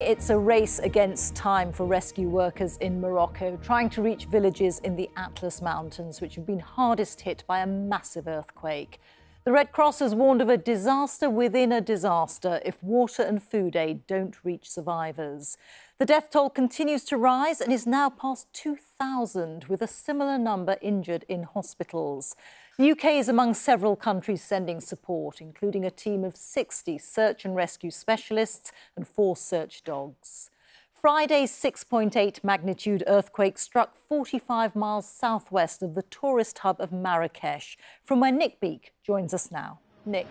It's a race against time for rescue workers in Morocco, trying to reach villages in the Atlas Mountains, which have been hardest hit by a massive earthquake. The Red Cross has warned of a disaster within a disaster if water and food aid don't reach survivors. The death toll continues to rise and is now past 2,000, with a similar number injured in hospitals. The UK is among several countries sending support, including a team of 60 search and rescue specialists and four search dogs. Friday's 6.8 magnitude earthquake struck 45 miles southwest of the tourist hub of Marrakesh, from where Nick Beake joins us now. Nick.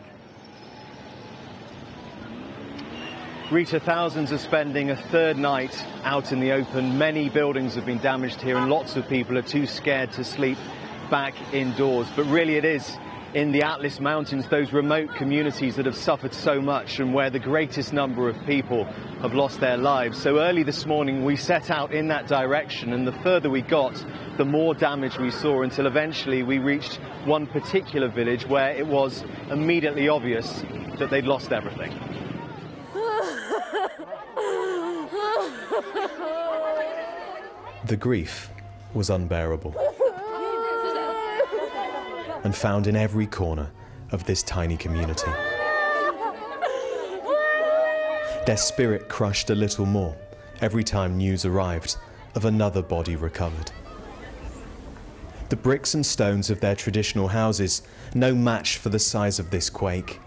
Reeta, thousands are spending a third night out in the open. Many buildings have been damaged here, and lots of people are too scared to sleep back indoors. But really, it is in the Atlas Mountains, those remote communities that have suffered so much and where the greatest number of people have lost their lives. So early this morning, we set out in that direction, and the further we got, the more damage we saw until eventually we reached one particular village where it was immediately obvious that they'd lost everything. The grief was unbearable and found in every corner of this tiny community. Their spirit crushed a little more every time news arrived of another body recovered. The bricks and stones of their traditional houses, no match for the size of this quake.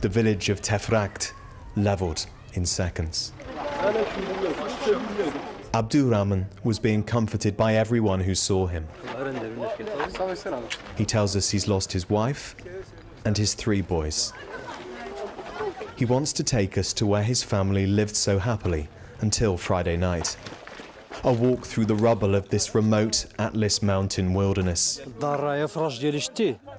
The village of Tefrakt leveled in seconds. Abdurrahman was being comforted by everyone who saw him. He tells us he's lost his wife and his three boys. He wants to take us to where his family lived so happily until Friday night. A walk through the rubble of this remote Atlas mountain wilderness.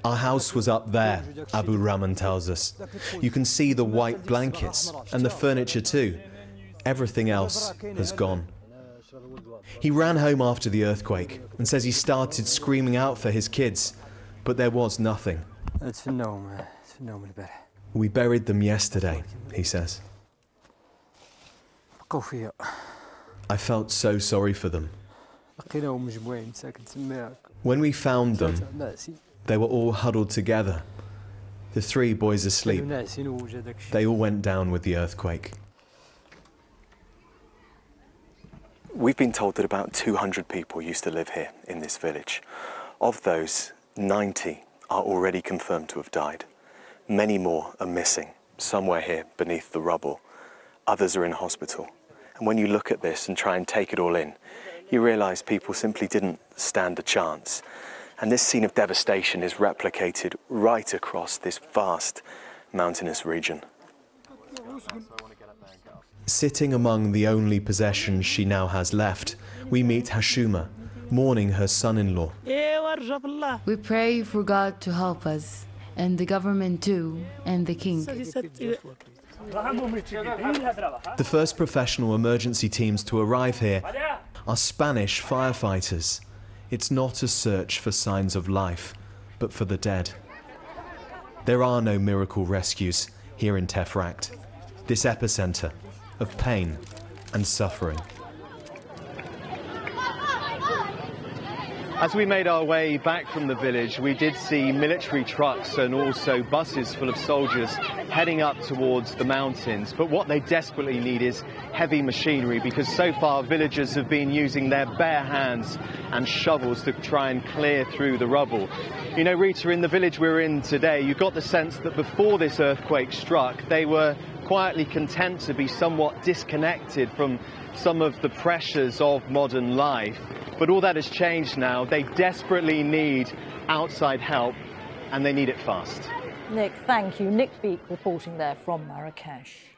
Our house was up there, Abu Rahman tells us. You can see the white blankets and the furniture too. Everything else has gone. He ran home after the earthquake and says he started screaming out for his kids, but there was nothing. We buried them yesterday, he says. I felt so sorry for them. When we found them, they were all huddled together. The three boys asleep. They all went down with the earthquake. We've been told that about 200 people used to live here in this village. Of those, 90 are already confirmed to have died. Many more are missing, somewhere here beneath the rubble. Others are in hospital. And when you look at this and try and take it all in, you realize people simply didn't stand a chance. And this scene of devastation is replicated right across this vast mountainous region. Sitting among the only possessions she now has left, we meet Hashuma, mourning her son-in-law. We pray for God to help us, and the government too, and the king. The first professional emergency teams to arrive here are Spanish firefighters. It's not a search for signs of life, but for the dead. There are no miracle rescues here in Tefrakt, this epicenter of pain and suffering. As we made our way back from the village, we did see military trucks and also buses full of soldiers heading up towards the mountains. But what they desperately need is heavy machinery because so far villagers have been using their bare hands and shovels to try and clear through the rubble. You know, Reeta, in the village we're in today, you got the sense that before this earthquake struck, they were quietly content to be somewhat disconnected from some of the pressures of modern life. But all that has changed now. They desperately need outside help and they need it fast. Nick, thank you. Nick Beake reporting there from Marrakesh.